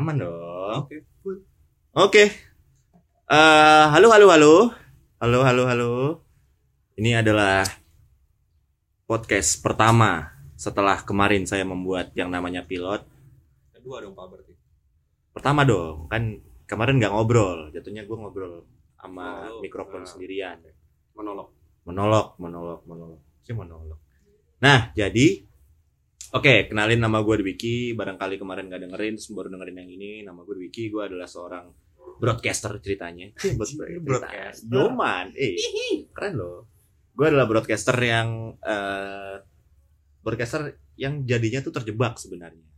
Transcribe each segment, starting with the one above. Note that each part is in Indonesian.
Aman dong. Oke. Oke. Eh, halo halo halo. Halo halo halo. Ini adalah podcast pertama setelah kemarin saya membuat yang namanya pilot. Kedua dong Pak berarti. Pertama dong, kan kemarin nggak ngobrol, jatuhnya gue ngobrol sama Oh, mikrofon nah. sendirian. Monolog. Monolog, monolog, monolog. Si monolog. Nah, jadi Oke, kenalin nama gue Dwiki. Barangkali kemarin nggak dengerin, terus baru dengerin yang ini. Nama gue Dwiki. Gue adalah seorang broadcaster ceritanya. Broadcaster. broadcaster. Yoman, eh, keren loh. Gue adalah broadcaster yang eh broadcaster yang jadinya tuh terjebak sebenarnya.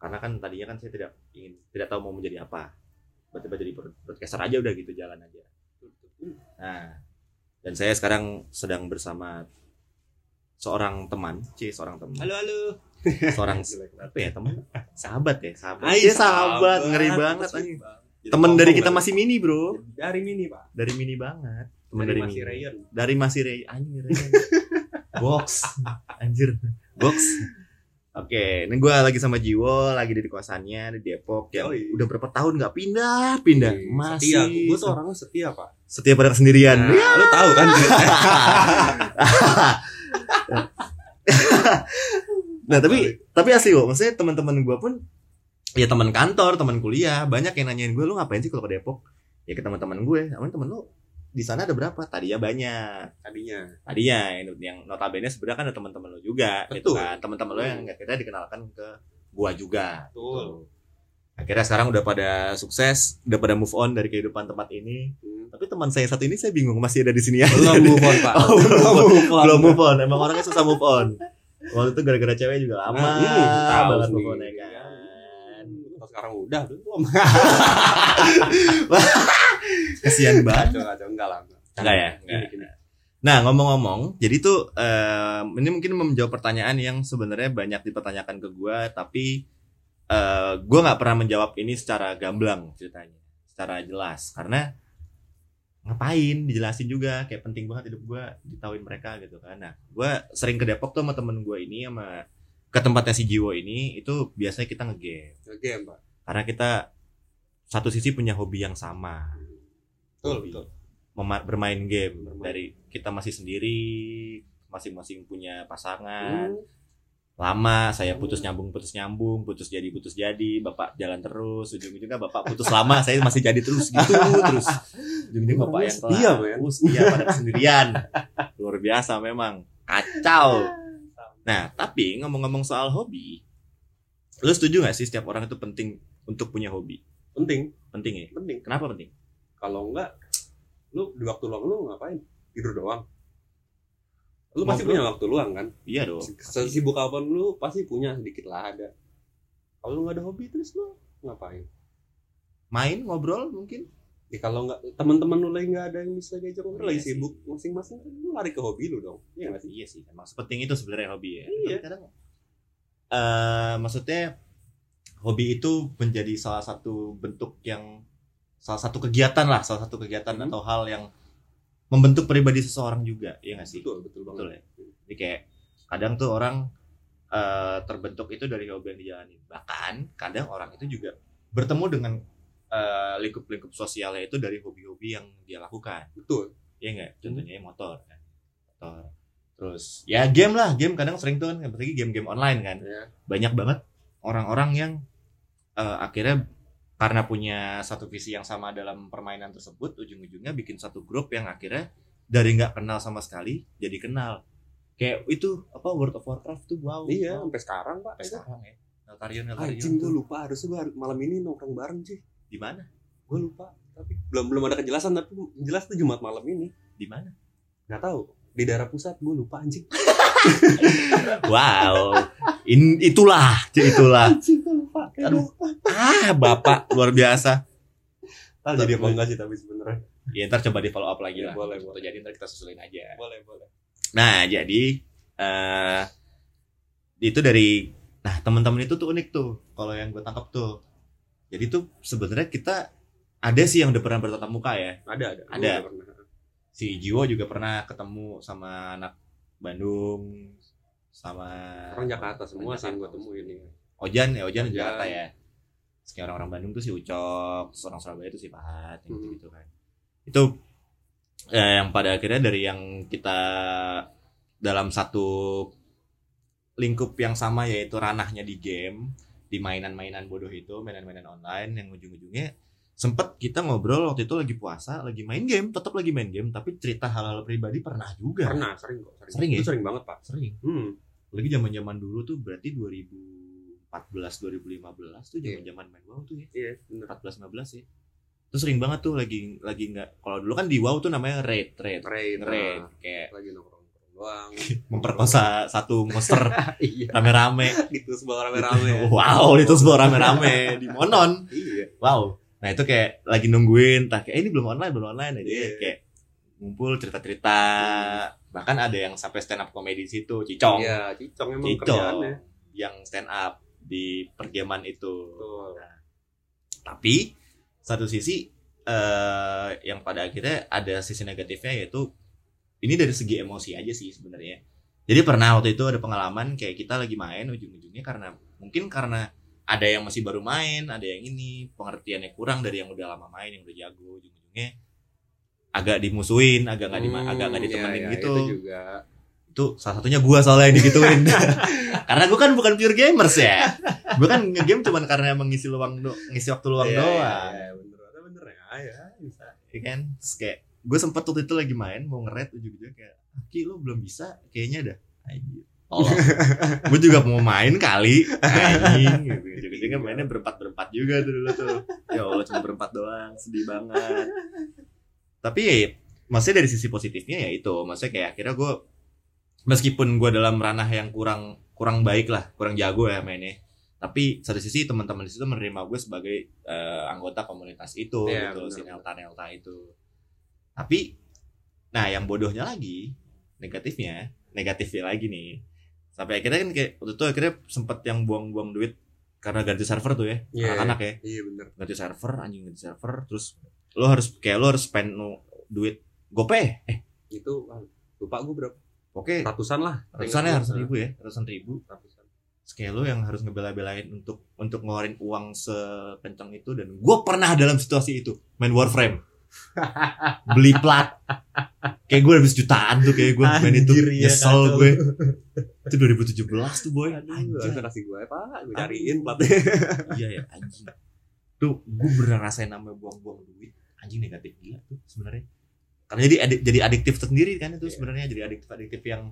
Karena kan tadinya kan saya tidak ingin, tidak tahu mau menjadi apa. Tiba-tiba jadi broadcaster aja udah gitu jalan aja. Nah, dan saya sekarang sedang bersama seorang teman, c seorang teman, Halo halo. seorang apa ya teman, sahabat ya, sahabat, Ay, Iya, sahabat, ngeri banget anjing. Temen dari kita masih mini bro, dari mini Pak. dari mini banget, temen Dari dari, masih mini, Ryan. dari masih Ray, anjir, box, anjir, box. Oke, ini gue lagi sama Jiwo, lagi di kosannya di Depok Yoi. udah berapa tahun nggak pindah, pindah, Ih, masih Setia. Gue tuh orangnya setia Pak. setia pada kesendirian. Nah, lu tahu kan? Nah tapi tapi asli kok, maksudnya teman-teman gue pun ya teman kantor, teman kuliah banyak yang nanyain gue lu ngapain sih kalau ke Depok? Ya ke teman-teman gue, aman temen lu di sana ada berapa? Tadinya banyak. Tadinya. Tadinya yang, yang notabene sebenarnya kan ada teman-teman lu juga, gitu Betul. kan. Teman-teman lu yang kita dikenalkan ke gua juga. Betul. Gitu. Akhirnya sekarang udah pada sukses, udah pada move on dari kehidupan tempat ini. Hmm. Tapi teman saya satu ini saya bingung masih ada di sini aja. Belum move on Pak. Oh, belum move on. belum move on emang orangnya susah move on waktu itu gara-gara cewek juga lama Nah, ini tahu banget move on ya kan Kalau sekarang udah belum. kasihan banget Kacau kacau enggak lah. enggak ya enggak. nah ngomong-ngomong jadi tuh em, ini mungkin menjawab pertanyaan yang sebenarnya banyak dipertanyakan ke gua tapi eh gua nggak pernah menjawab ini secara gamblang ceritanya secara jelas karena ngapain dijelasin juga kayak penting banget hidup gua ditauin mereka gitu kan nah gua sering ke Depok tuh sama temen gua ini sama ke tempatnya si Jiwo ini itu biasanya kita ngegame Game Pak. karena kita satu sisi punya hobi yang sama Betul Hobi. betul. Mema- bermain game Bermain. dari kita masih sendiri masing-masing punya pasangan Hmm. Lama saya putus nyambung putus nyambung putus jadi putus jadi bapak jalan terus ujung-ujungnya bapak putus lama saya masih jadi terus gitu terus ujung-ujungnya bapak yang Setia, kelar. men. Oh, setia pada kesendirian luar biasa memang kacau nah tapi ngomong-ngomong soal hobi lu setuju gak sih setiap orang itu penting untuk punya hobi Penting, penting ya penting. kenapa penting Kalau enggak lu di waktu luang lu ngapain? Tidur doang. Lu pasti punya waktu luang kan? iya dong Sesibuk apa pun lu pasti punya sedikit lah ada. Kalau lu nggak ada hobi terus lu ngapain? main ngobrol mungkin Ya kalau nggak teman-teman lu lagi nggak ada yang bisa diajak ngobrol Iya lagi sih. sibuk masing-masing kan lu lari ke hobi lu dong. Iya nggak sih? iya sih emang sepenting itu sebenarnya hobi ya Iya. Kadang eh maksudnya hobi itu menjadi salah satu bentuk yang salah satu kegiatan lah salah satu kegiatan Hmm. atau hal yang membentuk pribadi seseorang juga ya nggak sih Betul, betul betul banget. ya jadi kayak kadang tuh orang eh, terbentuk itu dari hobi yang dijalani bahkan kadang orang itu juga bertemu dengan eh, lingkup-lingkup sosialnya itu dari hobi-hobi yang dia lakukan Betul. Iya nggak? Contohnya motor kan. Motor. Terus ya game lah, game kadang sering tuh kan apalagi game-game online kan. Ya. Banyak banget orang-orang yang eh, akhirnya karena punya satu visi yang sama dalam permainan tersebut, ujung-ujungnya bikin satu grup yang akhirnya dari nggak kenal sama sekali jadi kenal. Kayak itu apa World of Warcraft tuh wow. Iya, wow. sampai sekarang Pak. Sampai sekarang ya. Neltarion Anjing Neltarion gue tuh lupa harusnya gue malam ini nongkrong bareng sih. di mana? Gue lupa. Tapi belum belum ada kejelasan tapi jelas tuh Jumat malam ini. Di mana? Nggak tahu. Di daerah pusat gue lupa anjing. Wow. In, itulah, itulah. Aduh. Ah, Bapak luar biasa. Tahu jadi apa enggak sih tapi sebenarnya. Ya ntar coba di follow up lagi Ya, lah. boleh, Atau jadi ntar kita susulin aja. Boleh, boleh. Nah jadi eh itu dari nah teman-teman itu tuh unik tuh kalau yang gue tangkap tuh. Jadi tuh sebenarnya kita ada sih yang udah pernah bertatap muka ya. Ada, ada. Ada. udah pernah. Si Jiwo juga pernah ketemu sama anak Bandung sama Orang Jakarta semua sih yang gue temuin ya. Ojan ya Ojan. Jakarta ya. kayak orang-orang Bandung tuh si Ucok terus orang Surabaya tuh si Pahat Hmm. gitu, kan itu eh, yang pada akhirnya dari yang kita dalam satu lingkup yang sama yaitu ranahnya di game di mainan-mainan bodoh itu mainan-mainan online yang ujung-ujungnya sempet kita ngobrol waktu itu lagi puasa lagi main game tetap lagi main game tapi cerita hal-hal pribadi pernah juga Pernah, sering kok. Sering, Sering Itu ya? sering banget, Pak. sering Hmm. lagi zaman zaman dulu tuh berarti 2014 2015 tuh Iya. zaman zaman main WoW tuh ya Iya, bener. 14 15 ya terus sering banget tuh lagi lagi nggak kalau dulu kan di WoW tuh namanya raid raid Raid. raid nah, kayak Lagi nongkrong-nongkrong doang. memperkosa satu monster iya. rame-rame Gitu sebuah rame-rame. wow itu sebuah rame-rame di monon Iya. wow nah itu kayak lagi nungguin tak kayak "Eh, ini belum online belum online jadi Iya. kayak ngumpul cerita-cerita bahkan ada yang sampai stand up comedy di situ cicong Iya, cicong emang cicong kerjaannya. yang stand up di pergaman itu Betul. Nah, tapi satu sisi eh yang pada akhirnya ada sisi negatifnya yaitu ini dari segi emosi aja sih sebenarnya. Jadi pernah waktu itu ada pengalaman kayak kita lagi main ujung-ujungnya karena mungkin karena ada yang masih baru main, ada yang ini pengertiannya kurang dari yang udah lama main, yang udah jago ujung-ujungnya agak dimusuhin, agak nggak Hmm, agak nggak iya, ditemenin iya, gitu. Itu juga. Itu salah satunya gua soalnya yang digituin. karena gua kan bukan pure gamers ya. Gua kan ngegame cuman karena emang ngisi luang do ngisi waktu luang Iya, doang. Iya, bener. Ada bener ya. Ya, bisa. ya kan Terus kayak gue sempet waktu itu lagi main mau ngeret ujung-ujungnya kayak Ki lu belum bisa kayaknya dah anjir oh. Gue juga mau main kali. Anjing gitu ujung-ujungnya mainnya berempat berempat juga tuh dulu tuh. Ya Allah cuma berempat doang sedih banget. Tapi ya maksudnya dari sisi positifnya ya itu. Maksudnya kayak akhirnya gue meskipun gue dalam ranah yang kurang kurang baik lah kurang jago ya mainnya tapi satu sisi teman-teman di situ menerima gue sebagai eh, anggota komunitas itu Iya, gitu benar, si benar. Nelta Nelta itu. Tapi nah yang bodohnya lagi negatifnya negatifnya lagi nih sampai akhirnya kan kayak waktu itu akhirnya sempet yang buang-buang duit karena ganti server tuh ya Iya, anak-anak ya Iya, bener. ganti server anjing ganti server terus lo harus kayak lo harus spend no, duit gopay eh Itu ah, lupa gue berapa? oke Ratusan lah. ratusan ya ratusan ribu ya ratusan ribu Ratusan. Kayak lo yang harus ngebela-belain untuk untuk ngeluarin uang sekencang itu dan gue pernah dalam situasi itu main Warframe beli plat. Kayak gue habis jutaan tuh kayak gue main itu. Iya, nyesel gue. Itu 2017 tuh boy. Anjir harusnya kasih gue apa? Gue cariin platnya. iya ya anjing. Tuh gue bener rasain namanya buang-buang duit. Anjing negatif gila tuh sebenarnya. Karena jadi adik, jadi adiktif sendiri kan itu Iya. sebenarnya. Jadi adiktif adiktif yang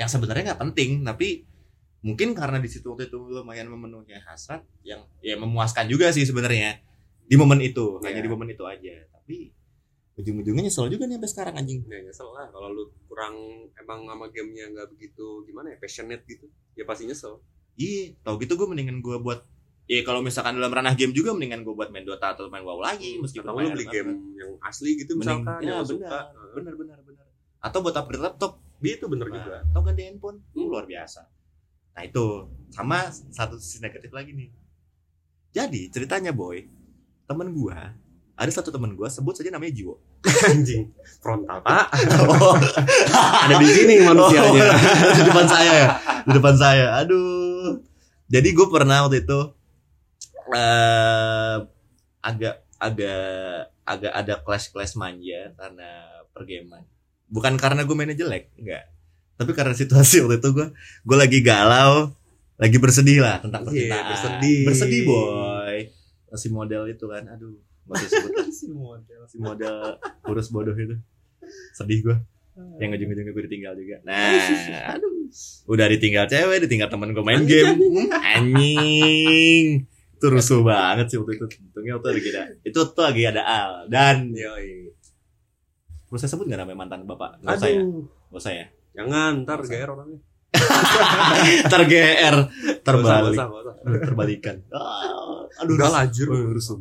yang sebenarnya nggak penting. Tapi mungkin karena di situ waktu itu lumayan memenuhi hasrat yang ya memuaskan juga sih sebenarnya di momen itu. Hanya Iya. di momen itu aja tapi ujung-ujungnya nyesel juga nih sampai sekarang anjing. Ya nyesel lah. Kalau lu kurang emang sama gamenya nggak begitu gimana ya passionate gitu ya pasti nyesel. Iya tau gitu gue mendingan gue buat ya kalau misalkan dalam ranah game juga mendingan gue buat main Dota atau main WoW lagi meskipun atau lu beli game yang asli gitu Mending- misalkan ya, yang lu benar, suka benar benar benar. Atau buat upgrade laptop. Itu bener nah, juga. atau ganti handphone. Uh, Hmm. luar biasa. Nah itu. Sama satu sisi negatif lagi nih. Jadi ceritanya boy temen gua ada satu temen gua sebut saja namanya Jiwo. Anjing. Frontal pak. Oh, ada di sini manusianya. Oh, di depan saya ya? Di depan saya. Aduh. Jadi gue pernah waktu itu eh agak agak agak ada clash clash manja karena pergaman bukan karena gue mainnya jelek enggak. Tapi karena situasi waktu itu gue gue lagi galau lagi bersedih lah tentang Iya, percintaan. bersedih. bersedih boy. Masih model itu kan aduh nggak usah sebut si model. Si model kurus bodoh itu. Sedih gue yang ujung-ujungnya gue ditinggal juga. Nah aduh. udah ditinggal cewek ditinggal temen gue main game. Hmm, anjing. Itu rusuh banget sih waktu itu. Untungnya waktu lagi ada itu tuh lagi ada Al dan Yoi. perlu saya sebut gak namanya mantan bapak? Nggak usah ya? Nggak usah ya? Jangan ntar GR orangnya. Ter GR Nggak terbalik. nggak nggak terbalikan. Aduh udah lajur. Rusuh.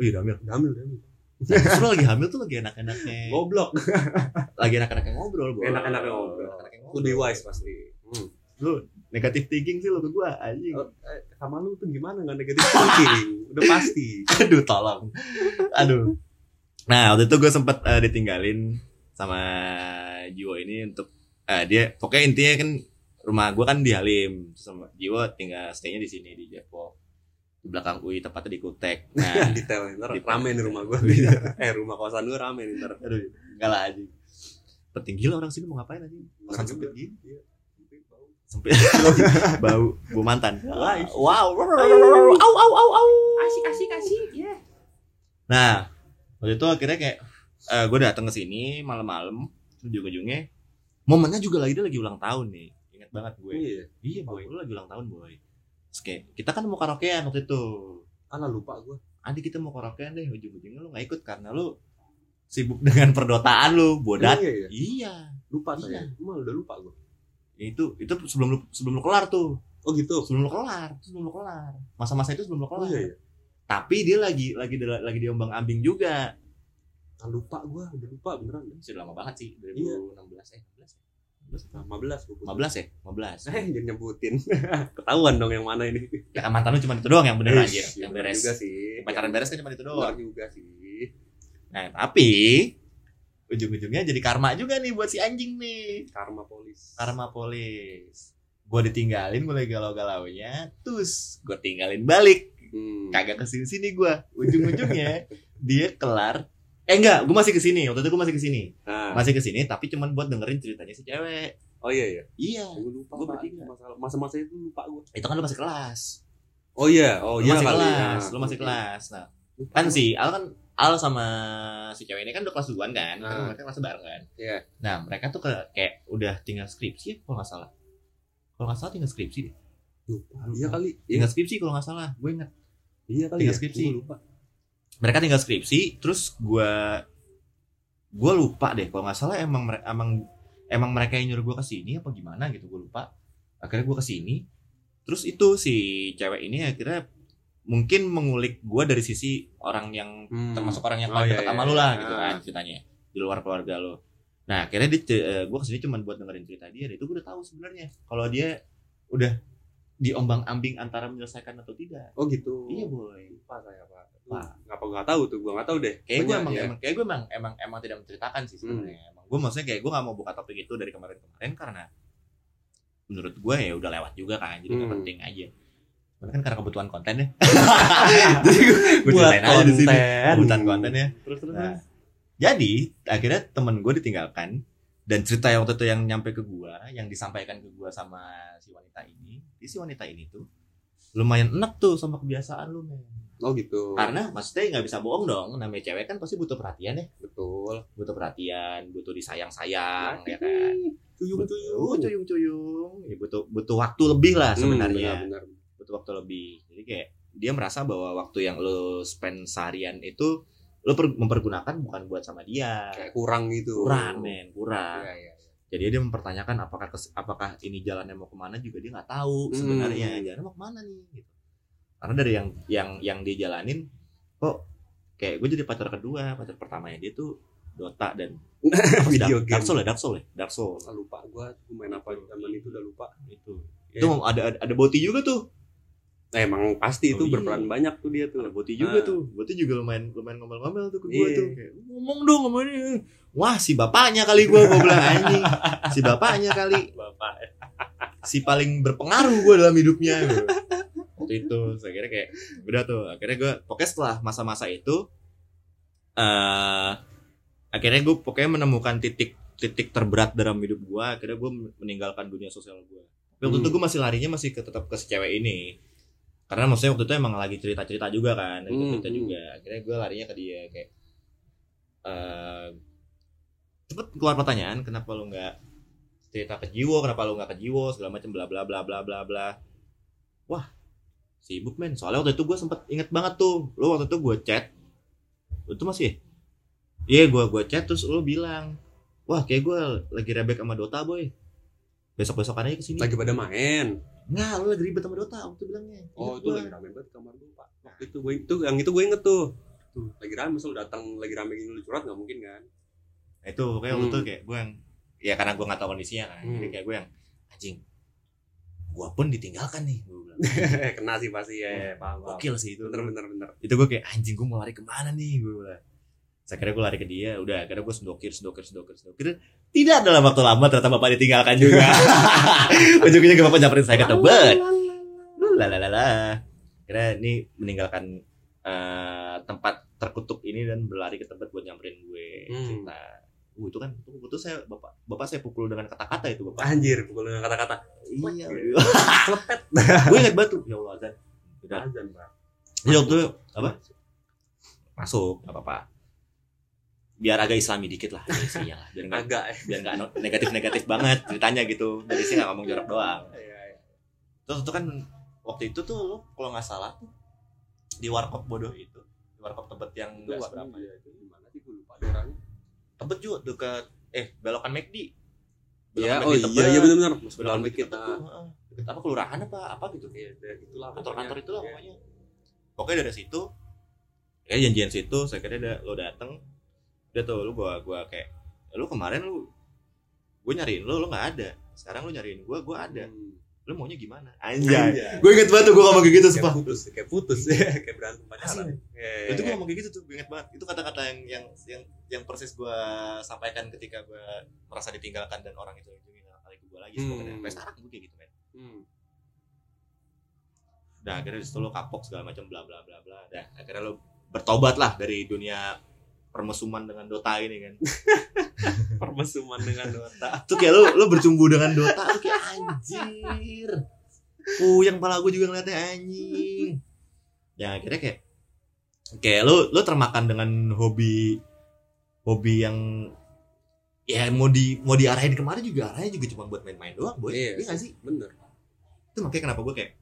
Oh iya hamil Udah hamil hamil justru lagi hamil tuh lagi enak-enaknya. Goblok. Lagi enak-enaknya ngobrol Boy. Enak-enaknya ngobrol. Enak-enaknya lebih wise pasti hmm. lu negatif thinking sih lu ke gua anjing. Oh, eh, sama lu tuh gimana nggak negatif thinking? Udah pasti. Aduh tolong. Aduh. Nah waktu itu gue sempet eh, ditinggalin sama Jiwo ini untuk eh, dia pokoknya intinya kan rumah gue kan di Halim. Sama Jiwo tinggal staynya di sini di Depok di belakang UI tepatnya di Kutek. Nah detail ntar Detail. rame nih rumah gue eh rumah kosan gue rame nih ntar. Aduh enggak lah aja penting gila orang sini mau ngapain aja kosan sempit gini. Iya. sempit bau. Bau. Mantan. Wow. Au au au au. Asik asik asik ya nah waktu itu akhirnya kayak eh gue datang ke sini malam-malam ujung-ujungnya momennya juga lagi dia lagi ulang tahun nih. Ingat banget gue. Iya. Iya boy. lu lagi ulang tahun boy Terus kayak kita kan mau karaokean waktu itu. Ala lupa gue Adi kita mau karaokean deh ujung-ujungnya lu nggak ikut karena lu sibuk dengan perdotaan lu bodat iya, iya. iya. Lupa Iya. saya emang udah lupa gue itu itu sebelum lu sebelum lu kelar tuh. Oh gitu? Sebelum lu kelar sebelum lu kelar. Masa-masa itu sebelum lu oh kelar iya iya. Tapi dia lagi lagi lagi diombang ambing juga. Ah, lupa gue udah lupa beneran. Sudah lama banget sih 2016 Iya. eh 16 ya. 16 15 gue 15 ya? 15 eh jangan nyebutin. Ketahuan dong yang mana ini. Ya kan mantan lu cuma itu doang yang bener aja yang beres. juga sih. Pacaran beres kan cuma itu doang. Juga sih. Nah tapi ujung-ujungnya jadi karma juga nih buat si anjing nih. Karma polis. Karma polis. Gue ditinggalin mulai galau-galaunya terus gue tinggalin balik. Hmm. kagak ke sini sini gue ujung-ujungnya dia kelar eh enggak gue masih ke sini waktu itu gue masih ke sini nah. masih ke sini tapi cuman buat dengerin ceritanya si cewek. Oh iya iya. Iya. Gue lupa Pak. bertiga. masa-masa itu lupa gue itu kan lu masih kelas. Oh iya. Oh lu iya masih kali. kelas Nah, lu masih kelas. Nah Lupa kan si Al kan Al sama si cewek ini kan udah kelas duluan kan? Kan Ah. mereka kelas bareng kan? Iya. nah mereka tuh ke- kayak udah tinggal skripsi ya kalau nggak salah. Kalau nggak salah tinggal skripsi deh. Lupa. Iya kali. Tinggal skripsi kalau nggak salah gue inget iya kali tinggal ya. skripsi. Gua lupa mereka tinggal skripsi terus gue gue lupa deh kalau nggak salah emang emang emang mereka yang nyuruh gue ke sini apa gimana gitu gue lupa akhirnya gue ke sini terus itu si cewek ini akhirnya mungkin mengulik gue dari sisi orang yang Hmm. termasuk orang yang Oh, paling iya, dekat iya, sama lu iya. lah gitu Ah. kan ceritanya di luar keluarga lo nah akhirnya dia gue ke sini cuma buat dengerin cerita dia dan itu gue udah tahu sebenarnya kalau dia udah diombang ambing antara menyelesaikan atau tidak oh gitu iya boy lupa saya pak Wah. ngapa nggak tahu tuh? Gue nggak tahu deh. Kayak gue emang, ya. emang kayak gue emang emang emang tidak menceritakan sih sebenarnya. Emang gue maksudnya kayak gue gak mau buka topik itu dari kemarin-kemarin karena menurut gue ya udah lewat juga kan jadi Hmm. penting aja. Karena kan karena kebutuhan konten ya. Jadi gue ceritain aja di sini. konten. Kebutuhan konten ya. Terus terus Nah, jadi akhirnya temen gue ditinggalkan dan cerita yang waktu itu yang nyampe ke gue yang disampaikan ke gue sama si wanita ini si wanita ini tuh lumayan enak tuh sama kebiasaan lu men oh gitu. Karena maksudnya nggak bisa bohong dong namanya cewek kan pasti butuh perhatian ya. Betul. Butuh perhatian butuh disayang-sayang ya kan? Tuyung butuh tuyung cuyung-cuyung. Ya butuh butuh waktu lebih lah sebenarnya. benar, benar. butuh waktu lebih. Jadi kayak dia merasa bahwa waktu yang lo spend seharian itu lo per- mempergunakan bukan buat sama dia. Kayak kurang gitu. Kurang men kurang. Iya, iya, iya. jadi dia mempertanyakan apakah apakah ini jalannya mau ke mana juga dia nggak tahu Hmm. sebenarnya. Jalannya mau ke mana nih gitu karena dari yang yang yang dia jalanin kok kayak gue jadi pacar kedua pacar pertamanya dia tuh Dota dan video Dark, Dark game. Soul ya Dark Soul ya? Dark Soul Ah, lupa gue main apa zaman itu udah lupa. Itu. Iya. itu ada ada, ada Boti juga tuh. Nah, emang pasti Oh, itu iya. berperan banyak tuh dia tuh. Ada Boti juga Ah. tuh. Boti juga lumayan lumayan ngomel-ngomel tuh ke gue Iya. tuh. Kayak ngomong dong ngomongnya wah si bapaknya kali gue gue bilang anjing. Si bapaknya kali. Bapak si paling berpengaruh gue dalam hidupnya gitu. Waktu itu. Saya kira kayak udah tuh. Akhirnya gue pokoknya setelah masa-masa itu eh akhirnya gue pokoknya menemukan titik titik terberat dalam hidup gue akhirnya gue meninggalkan dunia sosial gue tapi waktu itu Hmm. gue masih larinya masih ke tetap ke si cewek ini. Karena maksudnya waktu itu emang lagi cerita cerita juga kan Hmm, cerita hmm. juga. Akhirnya gue larinya ke dia kayak eh cepet keluar pertanyaan kenapa lu nggak cerita ke Jiwo? Kenapa lu nggak ke Jiwo? Segala macam bla bla bla bla bla bla. Wah sibuk men. Soalnya waktu itu gue sempet inget banget tuh. Lu waktu itu gue chat. Itu masih? Ya? iya gue gue chat terus lu bilang wah kayak gue lagi rebek sama Dota boy. Besok besok aja ke sini lagi pada main. Nggak lu lagi ribet sama Dota waktu bilangnya. Oh Ingat itu gua. lagi rame banget kamar gue pak. Waktu itu gue itu yang itu gue inget tuh. Tuh. Lagi rame misal datang lagi rame gini lu curhat nggak mungkin kan? Nah, itu kayak waktu itu Hmm. kayak gue yang ya karena gue nggak tahu kondisinya kan. Jadi Hmm. kayak gue yang anjing gue pun ditinggalkan nih bilang. Kena sih pasti ya, ya paham paham. Gokil sih itu. Bener bener bener. Itu gue kayak anjing gue mau lari ke mana nih? Gue bilang. Saya kira gue lari ke dia udah akhirnya gue sendokir sendokir sendokir sendokir. Tidak dalam waktu lama ternyata bapak ditinggalkan juga. Ujung-ujungnya bapak nyamperin saya ke tebet. Lalalala akhirnya ini meninggalkan eh, tempat terkutuk ini dan berlari ke tempat buat nyamperin gue Hmm. cerita Uh, itu kan itu, itu saya bapak bapak saya pukul dengan kata-kata itu bapak Anjir, pukul dengan kata-kata. iya Klepet. gue inget banget tuh ya Allah Azan udah Azan, Pak. jadi waktu apa masuk nggak apa-apa biar agak islami dikit lah isinya lah biar nggak Agak. biar nggak negatif negatif banget ceritanya gitu dari sini nggak ngomong jorok doang Iya, iya. terus itu kan waktu itu tuh lo kalau nggak salah tuh di warkop bodoh itu di warkop tebet yang nggak seberapa ya, itu gimana sih gue lupa daerahnya. Tebet juga dekat eh belokan McD Iya, Belokan oh McD iya, Tebet. iya benar-benar. Masuk belokan McD heeh. deket apa kelurahan apa apa gitu Iya, dari- itulah. kantor-kantor itu lah Iya. pokoknya pokoknya dari situ kayak janjian situ saya kira ada lo dateng udah tuh lu gua gua kayak lu kemarin lu gue nyariin lu lu nggak ada sekarang lu nyariin gua gua ada Hmm. Lu maunya gimana Anjay. gue inget banget tuh gue ngomong kayak gitu Kayak putus, kayak putus ya, kayak berantem pacaran. Asli. Iya, itu gue iya. ngomong kayak gitu tuh gue inget banget itu kata-kata yang yang yang yang persis gue sampaikan ketika gue merasa ditinggalkan dan orang itu itu kali ke gue lagi Hmm. sebenarnya sampai sekarang gue kayak gitu men Hmm. dan akhirnya di situ lo kapok segala macam bla bla bla bla dan akhirnya lo bertobat lah dari dunia permesuman dengan Dota ini kan Permesuman dengan Dota. tuh kayak lo lo bercumbu dengan Dota tuh kayak anjir puyeng pala gue juga ngeliatnya anjing ya akhirnya kayak kayak lo lo termakan dengan hobi hobi yang ya mau di mau diarahin ke mana juga arahnya juga cuma buat main-main doang boy Iya iya gak sih Bener. itu makanya kenapa gue kayak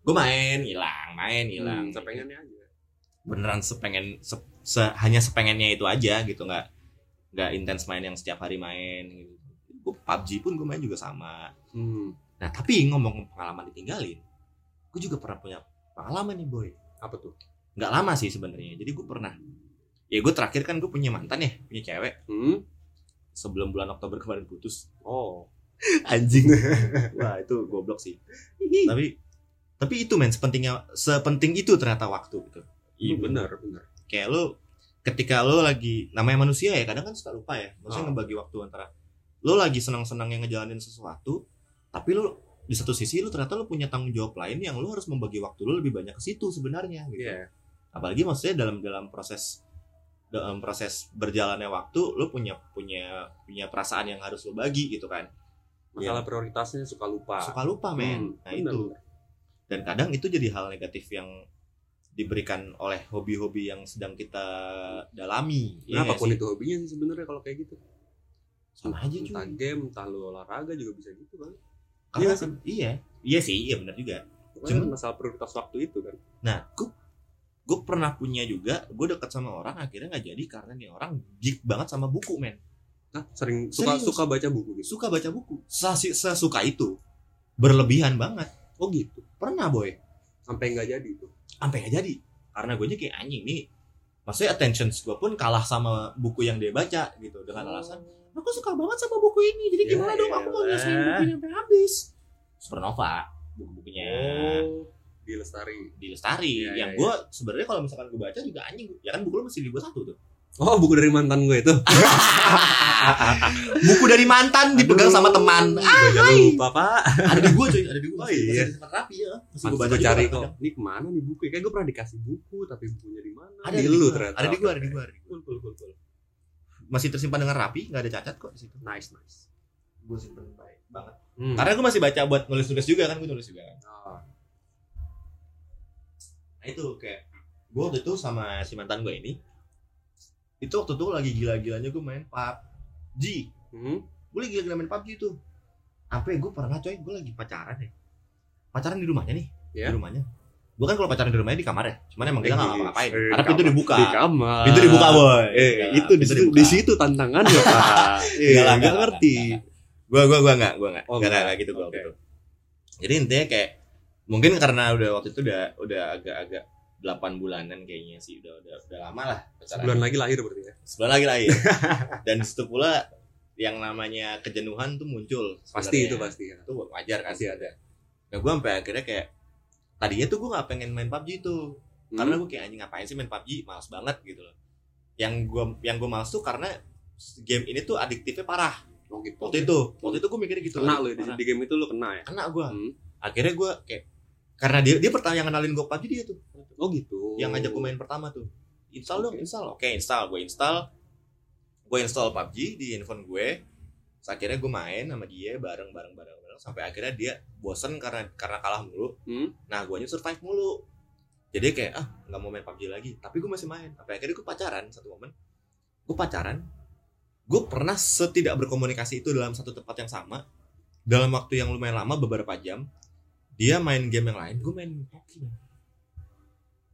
gue main hilang main hilang Hmm, sepengennya aja. beneran sepengen se- se- hanya sepengennya itu aja gitu nggak nggak intens main yang setiap hari main gitu. Gue PUBG pun gue main juga sama Hmm. nah tapi ngomong pengalaman ditinggalin gue juga pernah punya pengalaman nih boy Apa tuh? nggak lama sih sebenarnya jadi gue pernah ya gue terakhir kan gue punya mantan ya punya cewek Hmm. sebelum bulan Oktober kemarin putus Oh. anjing wah itu goblok sih tapi tapi itu men sepentingnya sepenting itu ternyata waktu gitu Iya bener, bener. Kayak lo ketika lo lagi namanya manusia ya kadang kan suka lupa ya maksudnya Oh. ngebagi waktu antara lo lagi senang-senang yang ngejalanin sesuatu tapi lo di satu sisi lo ternyata lo punya tanggung jawab lain yang lo harus membagi waktu lo lebih banyak ke situ sebenarnya gitu Iya. apalagi maksudnya dalam dalam proses dalam proses berjalannya waktu lo punya punya punya perasaan yang harus lo bagi gitu kan Masalah prioritasnya suka lupa. suka lupa men Hmm, nah bener, itu bener. dan kadang itu jadi hal negatif yang diberikan oleh hobi-hobi yang sedang kita dalami Nah, nggak apa pun sih? itu hobinya sih sebenarnya kalau kayak gitu. sama aja entah cuy game, entah lu olahraga juga bisa gitu kan. Karena Iya kan, iya iya sih iya benar juga Cuman- masalah prioritas waktu itu kan. nah gue gue pernah punya juga gue dekat sama orang akhirnya nggak jadi karena nih orang geek banget sama buku men Nah, sering suka Serius? suka baca buku gitu. suka baca buku sesuka itu berlebihan banget Oh gitu. pernah boy Sampai nggak jadi tuh. sampai nggak jadi. Karena gue kayak anjing nih. Maksudnya attention gue pun kalah sama buku yang dia baca gitu dengan alasan aku suka banget sama buku ini jadi Ya gimana dong? aku mau nyelesain bukunya sampai habis. Supernova buku-bukunya. Oh, di lestari. di Lestari Iya, yang iya, gue sebenarnya kalau misalkan gue baca juga anjing ya kan buku lo masih di gue satu tuh Oh, buku dari mantan gue itu. buku dari mantan dipegang Aduh, sama teman ah, jangan lupa, Pak. ada di gue cuy ada di gue Oh, iya. masih disimpan rapi ya masih gue baca cari kok. Ini ke mana nih buku? Kayak gue pernah dikasih buku, tapi bukunya di mana? ada di lu ternyata. ada di gue ada di gue. Cool, cool, cool, cool. masih tersimpan dengan rapi nggak ada cacat kok di situ Nice, nice. gue simpen baik banget Hmm. karena gue masih baca buat nulis tugas juga kan gue nulis juga kan Oh, nah itu kayak gue waktu itu sama si mantan gue ini itu waktu itu lagi gila-gilanya gue main PUBG hmm? gue lagi gila-gila main PUBG tuh sampai gue pernah coy gue lagi pacaran ya pacaran di rumahnya nih Ya. di rumahnya. Gue kan kalau pacaran di rumahnya di kamar ya cuman emang kita nggak ngapa-ngapain eh, karena pintu dibuka. Di kamar. pintu dibuka boy. Eh, Enggak, itu di situ, di situ tantangannya, Pak. Eh, lah, nggak ngerti. gue gue gue nggak gue nggak. Oh, nggak nggak gitu gue Oke. gitu jadi intinya kayak mungkin karena udah waktu itu udah udah agak-agak 8 bulanan kayaknya sih udah udah udah lama lah pacaran. Sebulan lagi lahir berarti ya. sebulan lagi lahir dan di situ pula yang namanya kejenuhan tuh muncul Pasti sebenarnya. itu pasti ya. itu wajar kan Pasti ada. nah gue sampai akhirnya kayak tadinya tuh gue nggak pengen main PUBG tuh Hmm? karena gue kayak anjing ngapain sih main PUBG males banget gitu loh yang gue yang gue males tuh karena game ini tuh adiktifnya parah Oh, gitu. waktu itu waktu itu gue mikirnya gitu kena lu di, Parah. di game itu lu kena ya. kena gue Hmm. akhirnya gue kayak karena dia dia pertama yang kenalin gue PUBG dia tuh. Oh gitu. yang ngajak gue main pertama tuh. Install dong Oke. install. Oke install. Gue install gue install PUBG di handphone gue Terus akhirnya gue main sama dia bareng bareng bareng bareng. Sampai akhirnya dia bosen karena karena kalah mulu. Hmm? nah gue survive mulu. Jadi kayak ah nggak mau main PUBG lagi. Tapi gue masih main. Sampai akhirnya gue pacaran satu momen. Gue pacaran. Gue pernah setidak berkomunikasi itu dalam satu tempat yang sama. Dalam waktu yang lumayan lama beberapa jam dia main game yang lain gue main man.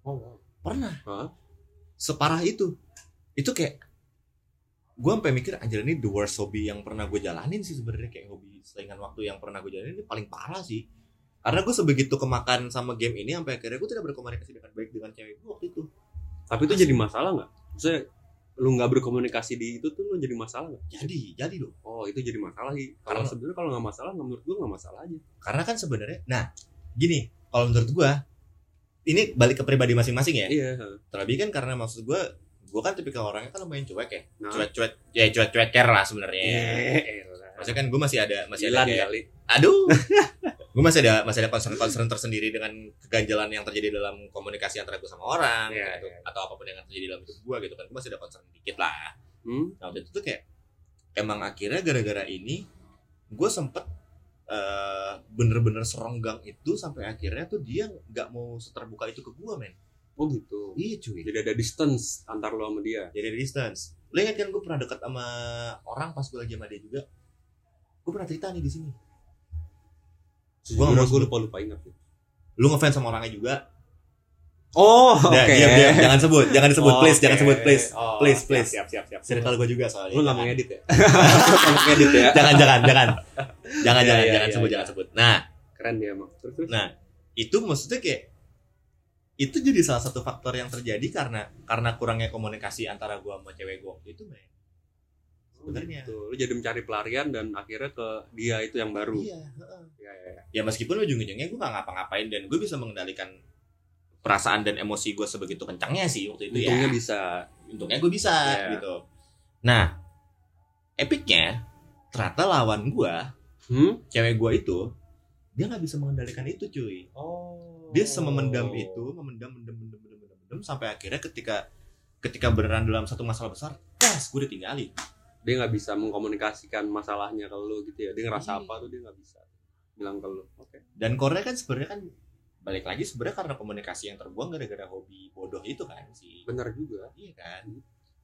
Oh, wow. pernah Hah? separah itu itu kayak gue sampai mikir anjir ini the worst hobby yang pernah gue jalanin sih sebenarnya kayak hobi selingan waktu yang pernah gue jalanin ini paling parah sih karena gue sebegitu kemakan sama game ini sampai akhirnya gue tidak berkomunikasi dengan baik dengan cewek gue waktu itu Tapi itu jadi masalah nggak? Maksudnya lu nggak berkomunikasi di itu tuh lu jadi masalah nggak? jadi jadi dong Oh itu jadi masalah sih. Kalau Karena- sebenarnya kalau nggak masalah, nggak menurut gua nggak masalah aja. karena kan sebenarnya nah gini kalau menurut gue ini balik ke pribadi masing-masing ya Iya. terlebih kan karena maksud gue gue kan tipikal orangnya kan lumayan cuek ya Nah. cuek-cuek ya cuek-cuek care lah sebenarnya Eh, maksudnya kan gue masih ada masih Masih ada kayak- kali. aduh gue masih ada masih ada concern-concern tersendiri dengan keganjalan yang terjadi dalam komunikasi antara gue sama orang Iya, gitu. iya. atau apa pun yang terjadi dalam hidup gue gitu kan gue masih ada concern dikit lah Hmm? nah waktu itu tuh kayak emang akhirnya gara-gara ini gue sempet eh, bener-bener seronggang itu sampai akhirnya tuh dia nggak mau seterbuka itu ke gue men Oh gitu. iya cuy Jadi ada distance antar lo sama dia. jadi distance lo ingat kan gue pernah dekat sama orang pas gue lagi sama dia juga gue pernah cerita nih di sini Gua nggak mau gue lupa lupa ingat. lu ngefans sama orangnya juga Oh, Udah, diam, diam. jangan sebut jangan disebut Oh, please oke. jangan sebut please Oh, Please, siap, please. Siap, siap, siap. circle gue juga soalnya Lu nggak Jangan. ngedit ya? Nggak ngedit ya? jangan jangan jangan jangan Iya, jangan iya, jangan iya, sebut iya. jangan sebut nah Keren dia emang. Terus terus. Nah, itu maksudnya kayak itu jadi salah satu faktor yang terjadi karena karena kurangnya komunikasi antara gua sama cewek gua waktu itu men sebenarnya. Tuh, lu jadi mencari pelarian dan akhirnya ke dia itu yang baru. iya heeh. Iya, iya, iya. ya meskipun ujung-ujungnya gua gak ngapa-ngapain dan gue bisa mengendalikan perasaan dan emosi gue sebegitu kencangnya sih waktu itu Untungnya ya bisa. untungnya gue bisa Iya. gitu nah epicnya ternyata lawan gua Hmm? cewek gua itu dia nggak bisa mengendalikan itu cuy Oh. dia memendam itu memendam mendem mendem mendem mendem, mendem, sampai akhirnya ketika ketika beneran dalam satu masalah besar tas gue ditinggalin Dia nggak bisa mengkomunikasikan masalahnya ke lu gitu ya. Dia ngerasa Iya. apa tuh dia nggak bisa bilang ke lu. Oke. dan Korea kan sebenarnya kan balik lagi sebenarnya karena komunikasi yang terbuang gara-gara hobi bodoh itu kan sih Benar juga. iya kan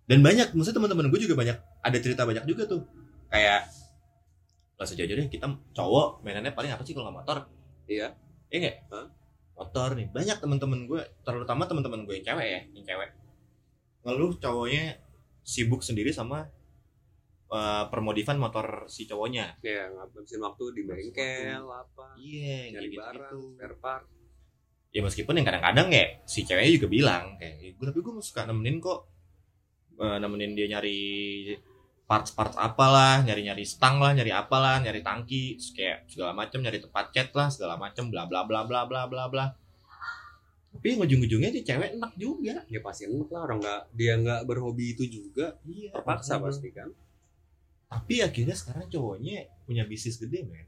dan banyak maksudnya teman-teman gue juga banyak ada cerita banyak juga tuh kayak nggak jauh-jauh deh kita cowok mainannya paling apa sih kalau nggak motor Iya. iya nggak Hah? motor nih banyak teman-teman gue terutama teman-teman gue yang cewek ya yang cewek ngeluh cowoknya sibuk sendiri sama eh, permodifan motor si cowoknya. Ya, ngabisin waktu di bengkel apa. iya Nyari gitu barang, gitu spare part. ya meskipun yang kadang-kadang ya si ceweknya juga bilang kayak gue tapi gue suka nemenin kok. Eh, nemenin dia nyari parts-parts apalah nyari-nyari stang lah nyari apalah nyari tangki kayak segala macam nyari tempat cat lah segala macam bla bla bla bla bla bla bla. Tapi ujung-ujungnya dia cewek enak juga. Ya pasti enak lah orang nggak dia nggak berhobi itu juga. Iya terpaksa pasti kan tapi akhirnya sekarang cowoknya punya bisnis gede men.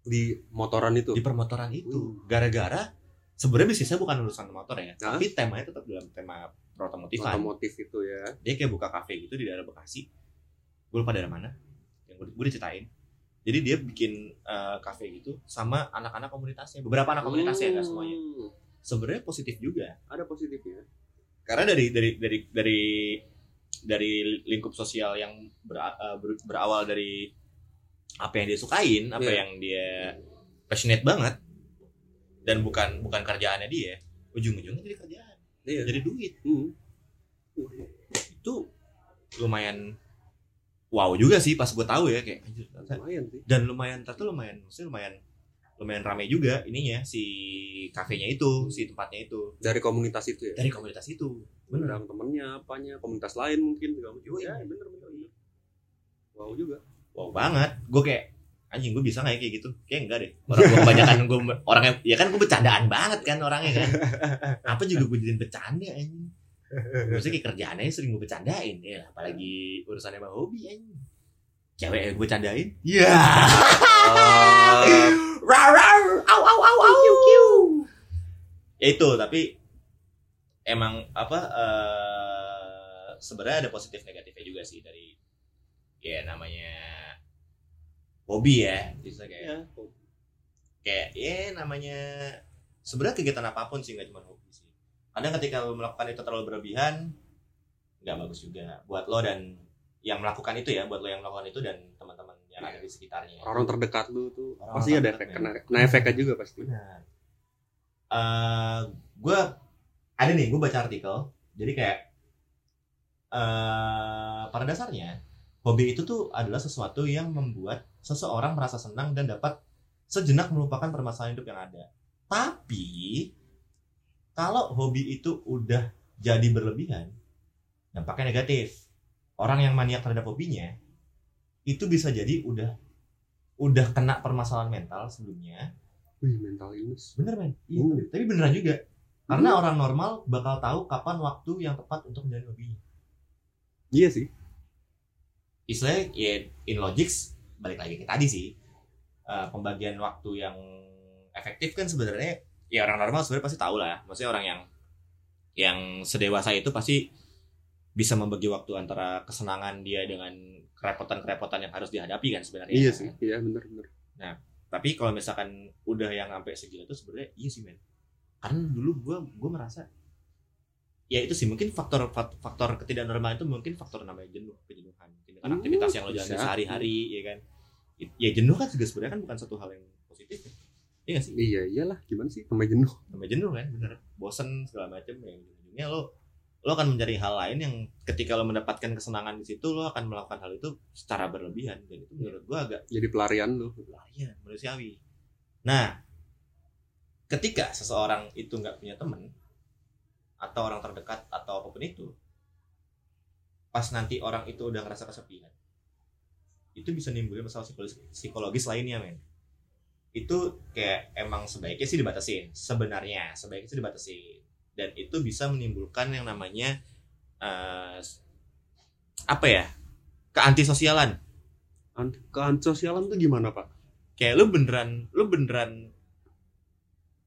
Di motoran itu. di permotoran itu. Gara-gara sebenarnya bisnisnya bukan urusan motor ya Hah? tapi temanya tetap dalam tema otomotifan Otomotif itu ya. dia kayak buka kafe gitu di daerah Bekasi. Gue lupa daerah mana. Yang gue, gue diceritain. Jadi dia bikin kafe gitu sama anak-anak komunitasnya. Beberapa anak komunitasnya nggak semuanya. Hmm, sebenarnya positif juga. Ada positifnya. karena dari dari dari dari dari lingkup sosial yang ber- eh, ber- berawal dari apa yang dia sukain apa Iya. yang dia passionate banget dan bukan bukan kerjaannya dia ujung-ujungnya jadi kerjaan Iya. jadi duit Hmm. itu lumayan wow juga sih pas gue tahu ya kayak anjir, Lumayan sih. dan lumayan ternyata lumayan maksudnya lumayan lumayan ramai juga ininya si kafenya itu si tempatnya itu Dari komunitas itu ya. dari komunitas itu bener temennya, apanya, komunitas lain mungkin segala macam. Yoi. Ya, bener bener. bener. Wow juga. wow banget gue kayak anjing gue bisa nggak ya kayak gitu kayak enggak deh orang gue kebanyakan gue orangnya ya kan gue bercandaan banget kan orangnya kan apa juga gue jadiin bercanda anjing maksudnya kayak kerjaannya sering gue bercandain ya apalagi urusannya sama hobi anjing cewek yang gue bercandain iya Ah, rar rar au au au au ya itu tapi emang apa eh sebenarnya ada positif negatifnya juga sih dari ya namanya hobi ya bisa kayak ya kayak ya namanya sebenarnya kegiatan apa pun sih nggak cuma hobi sih. Kadang ketika lo melakukan itu terlalu berlebihan nggak bagus juga buat lo dan yang melakukan itu ya buat lo yang melakukan itu dan teman-teman yang ada di sekitarnya. Orang terdekat lu tuh Orang pasti ada efek kena kena efeknya juga pasti. Benar. Eh gue ada nih gue baca artikel. Jadi kayak eh pada dasarnya hobi itu tuh adalah sesuatu yang membuat seseorang merasa senang dan dapat sejenak melupakan permasalahan hidup yang ada. Tapi kalau hobi itu udah jadi berlebihan dampaknya negatif. Orang yang maniak terhadap hobinya itu bisa jadi udah udah kena permasalahan mental sebelumnya. Wih mental illness. Bener men, iya, tapi, tapi beneran juga. Karena orang normal bakal tahu kapan waktu yang tepat untuk menjalani hobinya. iya sih Istilahnya ya in logics balik lagi ke tadi sih. Eh, pembagian waktu yang efektif kan sebenarnya ya orang normal sebenarnya pasti tahu lah. Maksudnya orang yang yang sedewasa itu pasti bisa membagi waktu antara kesenangan dia dengan kerepotan-kerepotan yang harus dihadapi kan sebenarnya. iya sih iya bener bener tapi kalau misalkan udah yang sampai segila itu sebenarnya iya sih men karena dulu gua gua merasa ya itu sih mungkin faktor fak- faktor ketidaknormalan itu mungkin faktor namanya jenuh kejenuhan. Mungkin Hmm, aktivitas yang lo jalani sehari-hari ya kan? Ya jenuh kan juga sebenarnya kan bukan satu hal yang positif ya. Iya gak sih? Iya iyalah. Gimana sih? Sampai jenuh. Namanya jenuh kan bener. Bosen segala macam ya ujungnya lo lo akan mencari hal lain yang ketika lo mendapatkan kesenangan di situ lo akan melakukan hal itu secara berlebihan. Dan itu menurut gua agak jadi pelarian lu pelarian manusiawi. Nah, ketika seseorang itu nggak punya teman atau orang terdekat atau apa pun itu, pas nanti orang itu udah ngerasa kesepian, itu bisa nimbulin masalah psikologis, psikologis lainnya, men. Itu kayak emang sebaiknya sih dibatasin. Sebenarnya sebaiknya sih dibatasin. Dan itu bisa menimbulkan yang namanya eh, apa ya? keantisosialan Ant- keantisosialan tuh gimana pak kayak lu beneran lu beneran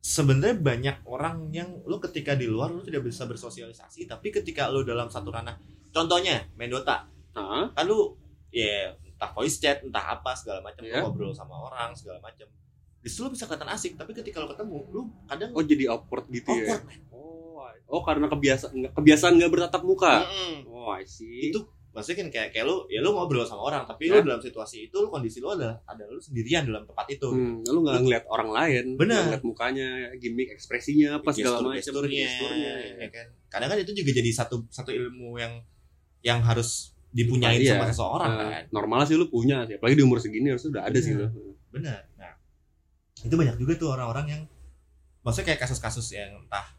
sebenarnya banyak orang yang lu ketika di luar lu tidak bisa bersosialisasi tapi ketika lu dalam satu ranah contohnya main Dota Hah? kan lu ya entah voice chat entah apa segala macam Iya. ngobrol sama orang segala macam justru lu bisa kelihatan asik tapi ketika lu ketemu lu kadang oh jadi awkward gitu ya awkward man. oh oh karena kebiasaan kebiasaan nggak bertatap muka Mm-mm. oh I see itu maksudnya kan kayak kayak lu ya lu ngobrol sama orang tapi Hah? lu dalam situasi itu lu kondisi lu adalah ada lu sendirian dalam tempat itu Hmm, lu nggak ngeliat orang lain, Bener. ngeliat mukanya, gimmick, ekspresinya, apa segala macam, gesturnya, gesturnya, ya kan. Kadang kan itu juga jadi satu satu ilmu yang yang harus dipunyain Iya. sama seseorang Nah, kan. normal sih lu punya sih, apalagi di umur segini harusnya udah ada sih lu. Bener. Benar. Nah, itu banyak juga tuh orang-orang yang maksudnya kayak kasus-kasus yang entah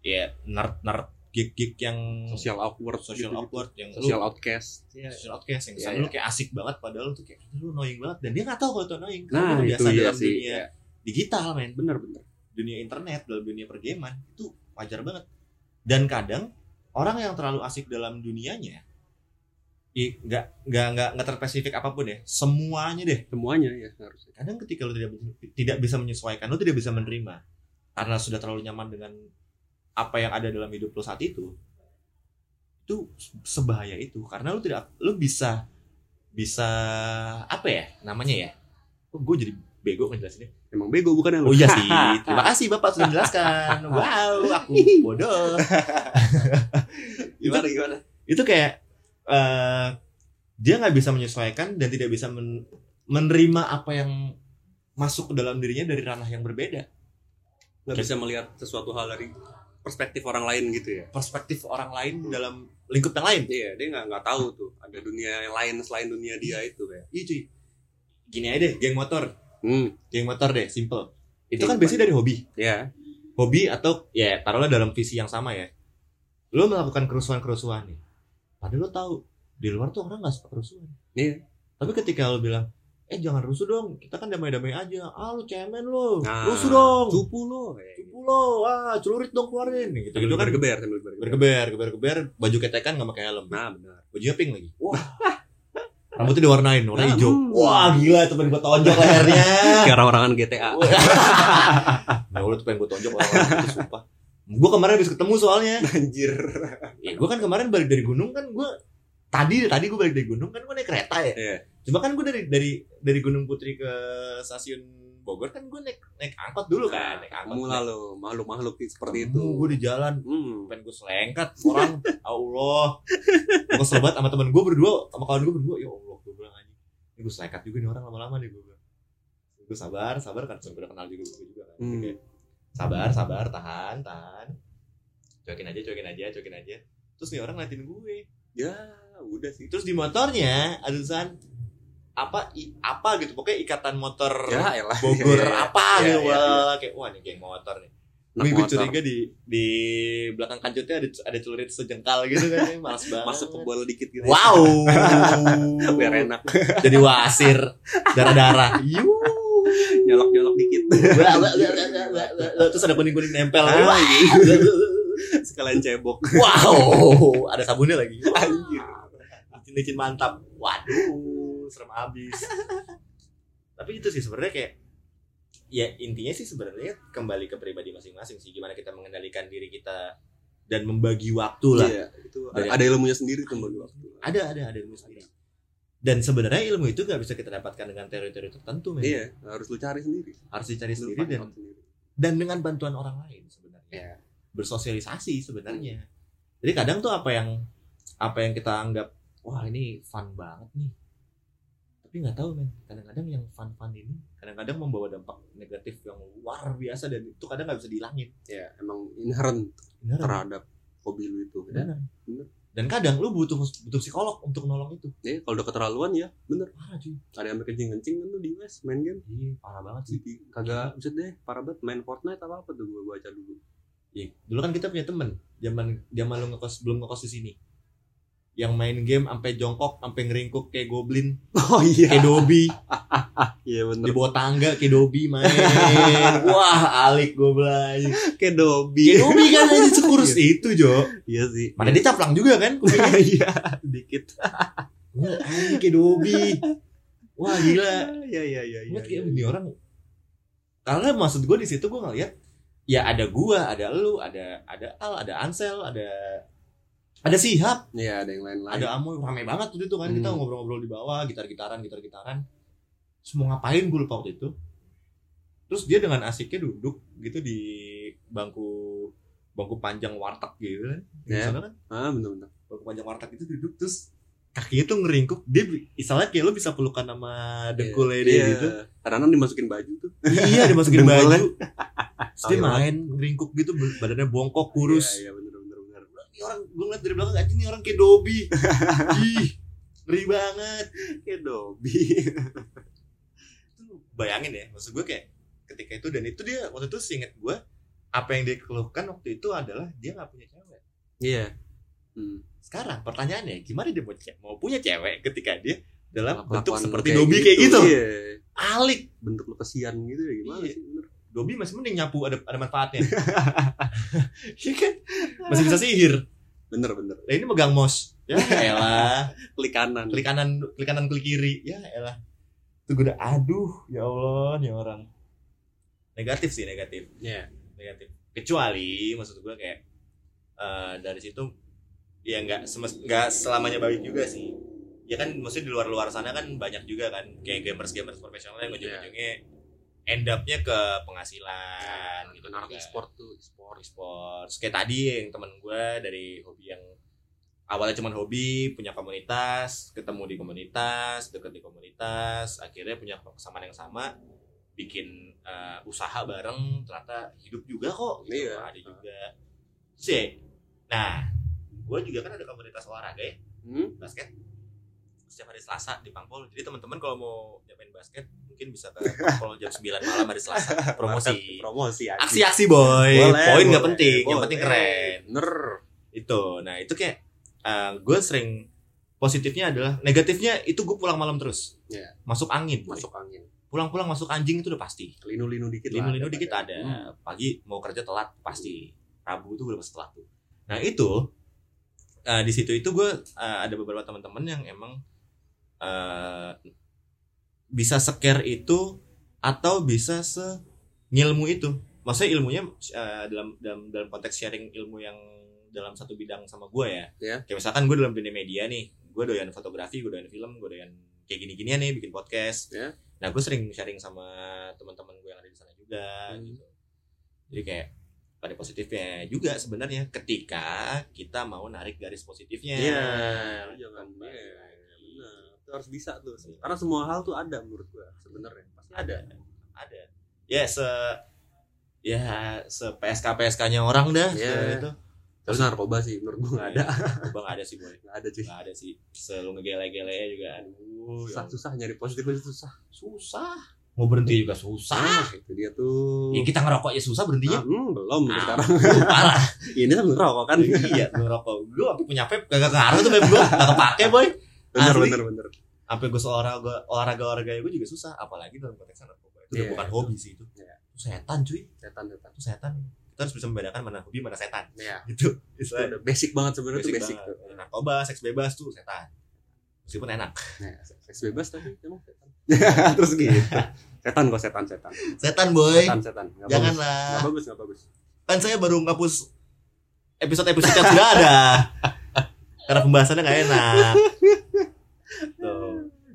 ya nerd nerd gig gig yang Social awkward, social gitu-gitu. awkward yang social lu outcast. Iya, social outcast yang Iya, kesannya iya. lu kayak asik banget padahal lu tuh kayak lu annoying banget dan dia nggak tahu kalau itu annoying Nah itu biasa iya dalam sih, dunia digital men bener-bener. dunia internet dalam dunia pergaman itu wajar banget dan kadang orang yang terlalu asik dalam dunianya nggak nggak nggak nggak terspesifik apa pun ya semuanya deh Semuanya ya harusnya. kadang ketika lu tidak tidak bisa menyesuaikan lu tidak bisa menerima karena sudah terlalu nyaman dengan apa yang ada dalam hidup lu saat itu itu sebahaya itu karena lu tidak lu bisa bisa apa ya namanya ya oh, gue jadi bego ngejelasinnya Emang bego bukan yang Oh iya sih, terima kasih Bapak sudah menjelaskan. Wow, aku bodoh. gimana gimana? Itu kayak eh dia nggak bisa menyesuaikan dan tidak bisa men- menerima apa yang masuk ke dalam dirinya dari ranah yang berbeda. Gak bisa melihat sesuatu hal dari perspektif orang lain gitu ya? Perspektif orang lain dalam lingkup yang lain. Iya, dia nggak nggak tahu tuh ada dunia yang lain selain dunia dia itu kayak. Iya cuy. Gini aja deh, geng motor. Hmm, Geng motor deh, simple. Itu Geng kan biasanya dari hobi. ya. Hobi atau ya taruhlah dalam visi yang sama ya. Lo melakukan kerusuhan-kerusuhan nih. Padahal lo tahu di luar tuh orang nggak suka kerusuhan. Iya. Tapi ketika lo bilang, eh jangan rusuh dong, kita kan damai-damai aja. Ah lu cemen lo, Nah, rusuh dong, Cupu lo. gitu. cupu lo, ah celurit dong keluarin. Gitu, gitu kan bergeber, sambil bergeber. bergeber, geber, geber, baju ketekan nggak pakai helm, Nah, benar. bajunya pink lagi. Wah, rambutnya diwarnain, warna Nah, hijau. hmm. Wah gila, tuh pengen gua tonjok lehernya. Kayak orang-orangan GTA. Nah, lu tuh pengen gua tonjok orang-orang itu sumpah. gue kemarin habis ketemu soalnya Anjir. ya gue kan kemarin balik dari gunung kan gue tadi tadi gue balik dari gunung kan gue naik kereta ya. Iya. cuma kan gue dari dari dari gunung putri ke stasiun Bogor kan gue naik naik angkot dulu kan naik angkot Kamu lalu makhluk-makhluk seperti itu. gue di jalan. Hmm. pengen gue selengkat orang Allah. Gue selebat sama temen gue berdua sama kawan gue berdua. Ya Allah gue bilang aja ini gue selengkat juga nih orang lama-lama nih gue bilang. Gue sabar sabar kan sudah kenal juga gue juga kan. Hmm. Kayak, sabar sabar tahan tahan. Cuekin aja cuekin aja cuekin aja. Terus nih orang ngeliatin gue. Ya, udah sih. terus di motornya ada tulisan apa i- apa gitu pokoknya ikatan motor Ya, elah. Bogor Ya, ya, ya. apa Ya, gitu ya, ya. kayak wah nih geng motor nih gue gue curiga di di belakang kancutnya ada ada celurit sejengkal gitu kan ya, malas banget Masuk ke bola dikit gitu. wow Biar enak. jadi wasir darah darah yuu Nyolok-nyolok dikit. Terus ada kuning kuning nempel Ah, Wah. Sekalian cebok. wow ada sabunnya lagi Anjir. Licin mantap waduh serem abis tapi itu sih sebenarnya kayak ya intinya sih sebenarnya kembali ke pribadi masing-masing sih gimana kita mengendalikan diri kita dan membagi waktu lah Iya, itu ada, ada ilmunya sendiri tuh bagi waktu. ada ada ada ilmu sendiri dan sebenarnya ilmu itu gak bisa kita dapatkan dengan teori-teori tertentu men Iya, harus lu cari sendiri. harus dicari Lu sendiri dan sendiri. dan dengan bantuan orang lain sebenarnya Iya. bersosialisasi sebenarnya jadi kadang tuh apa yang apa yang kita anggap wah ini fun banget nih. Tapi nggak tahu men. Kadang-kadang yang fun-fun ini kadang-kadang membawa dampak negatif yang luar biasa dan itu kadang nggak bisa dihilangin. Ya, emang inherent benar terhadap hobi lu itu. benar. Bener. dan kadang lu butuh butuh psikolog untuk nolong itu. Ya, kalau udah keterlaluan ya, bener. parah cuy. Ada yang sampai kencing-kencing kan tuh di US main game. iya parah banget sih. Jadi kagak buset deh, parah banget. Main Fortnite apa apa tuh gua baca dulu. Iya, dulu kan kita punya temen. Zaman zaman lu ngekos belum ngekos di sini yang main game sampai jongkok sampai ngeringkuk kayak goblin Oh iya. kayak dobi Iya di bener. bawah tangga kayak Dobi main wah alik gue bilang Kayak Dobby. kayak Dobi kan aja sekurus itu Jo Iya sih. mana dia caplang juga kan Iya, dikit. wah kayak Dobi wah gila Iya iya iya iya. Kayak ini orang karena maksud gue di situ gue ngeliat ya ada gua ada lu ada ada Al ada Ansel ada ada Sihab Iya, ada yang lain-lain. ada Amoy rame banget waktu itu kan kita Hmm. ngobrol-ngobrol di bawah gitar-gitaran gitar-gitaran semua ngapain gue lupa waktu itu terus dia dengan asiknya duduk gitu di bangku bangku panjang warteg gitu kan Di Ya. sana kan Ah, bener-bener. bangku panjang warteg itu duduk terus kakinya tuh ngeringkuk dia istilahnya kayak lo bisa pelukan sama dengkulnya dia Iya. gitu Kadang-kadang dimasukin baju tuh. iya dimasukin baju terus dia Iya. main ngeringkuk gitu badannya bongkok kurus Iya, iya bener bener. Ini orang gue ngeliat dari belakang aja nih orang kayak Dobi ih ngeri banget Kayak Dobby. itu bayangin ya maksud gue kayak ketika itu dan itu dia waktu itu seinget gue apa yang dia keluhkan waktu itu adalah dia nggak punya cewek Iya. Hmm. sekarang pertanyaannya gimana dia mau, mau punya cewek ketika dia dalam bentuk seperti kayak Dobi kayak gitu Iya. alik Bentuk lu kesian gitu ya gimana Iya. sih bener. Dobi masih mending nyapu ada ada manfaatnya. Iya kan? Masih bisa sihir. Bener bener. nah ini megang mouse. Ya elah. Klik kanan. klik kanan klik kanan klik kiri. Ya elah. Itu gue udah aduh ya Allah nih orang. Negatif sih negatif. Iya. negatif. Kecuali maksud gue kayak eh, dari situ ya nggak nggak selamanya baik juga sih. Ya kan maksudnya di luar luar sana kan banyak juga kan kayak gamers gamers profesional yang ujung ujungnya end up-nya ke penghasilan gitu Anak juga. e-sport tuh, e-sport. e-sports kayak tadi yang teman gue dari hobi yang awalnya cuma hobi punya komunitas ketemu di komunitas deket di komunitas akhirnya punya kesamaan yang sama bikin eh, usaha bareng ternyata hidup juga kok gitu. Iya. ada juga sih nah gue juga kan ada komunitas olahraga ya Hmm? basket setiap hari Selasa di Pangpol jadi teman-teman kalau mau nyobain basket mungkin bisa ke Pangpol jam 9 malam hari Selasa. Promosi. Promosi aksi-aksi boy. Boleh, poin nggak boleh, penting yang boleh. penting keren. Bener. itu. Nah itu kayak gue sering positifnya adalah negatifnya itu gue pulang malam terus. Iya. masuk angin boy. Masuk angin. pulang-pulang masuk anjing itu udah pasti. Linu-linu dikit linu-linu ada dikit ada. Hmm. pagi mau kerja telat pasti. Rabu itu udah pasti telat tuh. Nah itu eh, di situ itu gue ada beberapa teman-teman yang emang eh, bisa scare itu atau bisa se ngilmu itu maksudnya ilmunya eh, dalam dalam dalam konteks sharing ilmu yang dalam satu bidang sama gue ya. Ya. Kayak misalkan gue dalam dunia media nih, gue doyan fotografi, gue doyan film, gue doyan kayak gini-ginian nih bikin podcast. Ya. Nah gue sering sharing sama teman-teman gue yang ada di sana juga Hmm. gitu. Jadi kayak ada positifnya juga sebenarnya ketika kita mau narik garis positifnya. Iya, jangan Kembali iya, lagi. benar. Itu harus bisa tuh. Karena semua hal tuh ada menurut gua sebenarnya. Pasti ada. ada ya se ya se PSK PSK nya orang dah Iya. se- itu Tapi narkoba sih menurut gua nggak ada. bang ada sih boy Nggak ada cuy. nggak ada sih selalu ngegele-gele juga aduh Susah, ya susah nyari positif itu susah. susah mau berhenti juga susah Ah, itu dia tuh. ya kita ngerokok ya susah berhentinya Ah, hmm, belum sampai Ah, sekarang. parah Ini sambil ngerokok kan. iya ngerokok sampai punya vape gak ngaruh tuh vape gue gak kepake boy Bener Asli. bener bener. sampai gue olahraga olahraga olahraga gue juga susah apalagi dalam konteks narkoba itu udah Iya. bukan hobi sih itu Iya. itu setan cuy Setan setan. itu setan kita harus bisa membedakan mana hobi mana setan Iya. gitu Itu udah basic banget sebenarnya tuh basic banget. tuh. narkoba seks bebas tuh setan meskipun enak Nah, seks bebas tapi emang setan. Terus gitu. Setan kok setan setan. setan boy Setan setan. Bagus. janganlah Nggak bagus nggak bagus. kan saya baru ngapus episode episode yang sudah ada karena pembahasannya nggak enak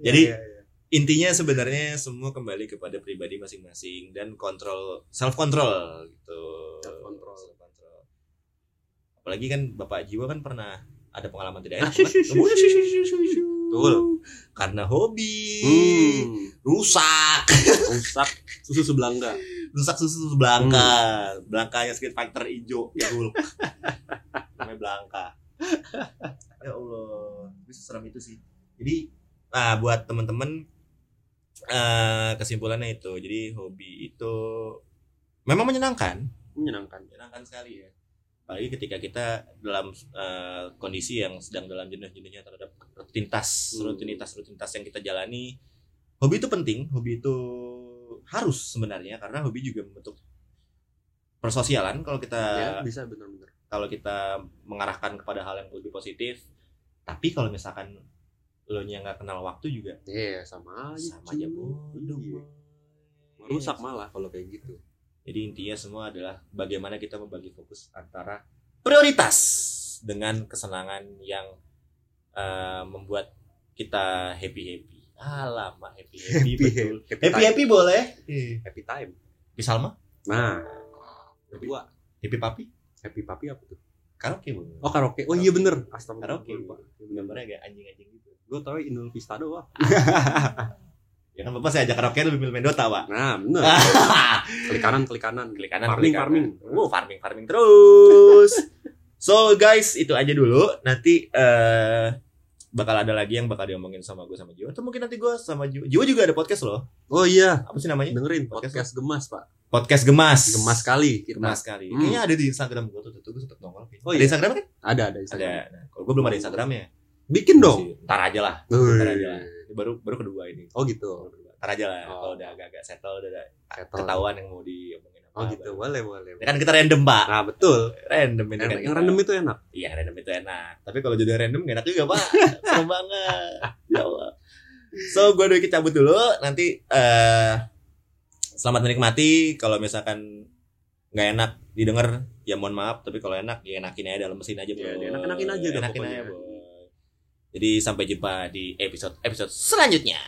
jadi Iya, iya, iya. intinya sebenarnya semua kembali kepada pribadi masing-masing dan kontrol self control gitu Self control. Self control. apalagi kan bapak jiwa kan pernah ada pengalaman tidak enak Betul. karena hobi Hmm. rusak Rusak susu sebelangga. rusak susu belangka belangkanya Street Fighter hijau ya Hulk namanya belangka ya Allah bisa serem itu sih jadi nah buat temen-temen eh kesimpulannya itu jadi hobi itu memang menyenangkan Menyenangkan. menyenangkan sekali ya apalagi ketika kita dalam eh, kondisi yang sedang dalam jenuh-jenuhnya terhadap rutinitas Hmm. rutinitas rutinitas yang kita jalani hobi itu penting hobi itu harus sebenarnya karena hobi juga membentuk persosialan kalau kita Ya, bisa bener-bener. kalau kita mengarahkan kepada hal yang lebih positif tapi kalau misalkan lo nya nggak kenal waktu juga Iya, sama aja. sama aja bodoh Iya. Merusak Iya. malah kalau kayak gitu. Jadi intinya semua adalah bagaimana kita membagi fokus antara prioritas dengan kesenangan yang eh, membuat kita happy happy. Alamak happy happy, betul. happy, Happy time. happy boleh. happy time. Di Salma Nah, kedua happy papi happy papi apa tuh? Karaoke boleh. Oh karaoke. Oh iya bener. Astagfirullah. Karaoke. Gambarnya kayak anjing-anjing gitu. Gue tau Inul Vista doang. Ya kan bapak saya ajak karaoke lebih milih main Dota pak. Nah, bener. klik kanan, klik kanan. klik kanan Farming, klik kanan. farming. Oh, farming farming terus so guys itu aja dulu nanti eh bakal ada lagi yang bakal diomongin sama gue sama Jiwa atau mungkin nanti gue sama Jiwa Jiwa juga ada podcast loh Oh iya, apa sih namanya dengerin Podcast podcast, gemas, Pak. Podcast gemas Gemas sekali kita. gemas sekali Hmm. kayaknya ada di Instagram gue tuh tuh gue sempet nongol. Oh, ada iya. Instagram kan Ada, ada ada Instagram. nah, kalau gue belum ada Instagramnya Bikin dong. Ntar aja lah ntar aja lah baru baru kedua ini Oh gitu. ntar aja lah Oh. kalau udah agak-agak settle udah ada Settle. ketahuan yang mau diomongin apa Oh gitu, baru. boleh, boleh. Ya kan kita random pak Nah, betul. random ini Yang, kan yang random itu enak. Iya random itu enak. Tapi kalau jadi random gak enak juga pak. Serem banget. Ya Allah. So gue Dwi cabut dulu. Nanti eh selamat menikmati. Kalau misalkan nggak enak didengar ya mohon maaf. Tapi kalau enak ya enakin aja dalam mesin aja bro. Iya, dienak-enakin aja dah Enakin pokoknya. aja, boy. Jadi sampai jumpa di episode episode selanjutnya.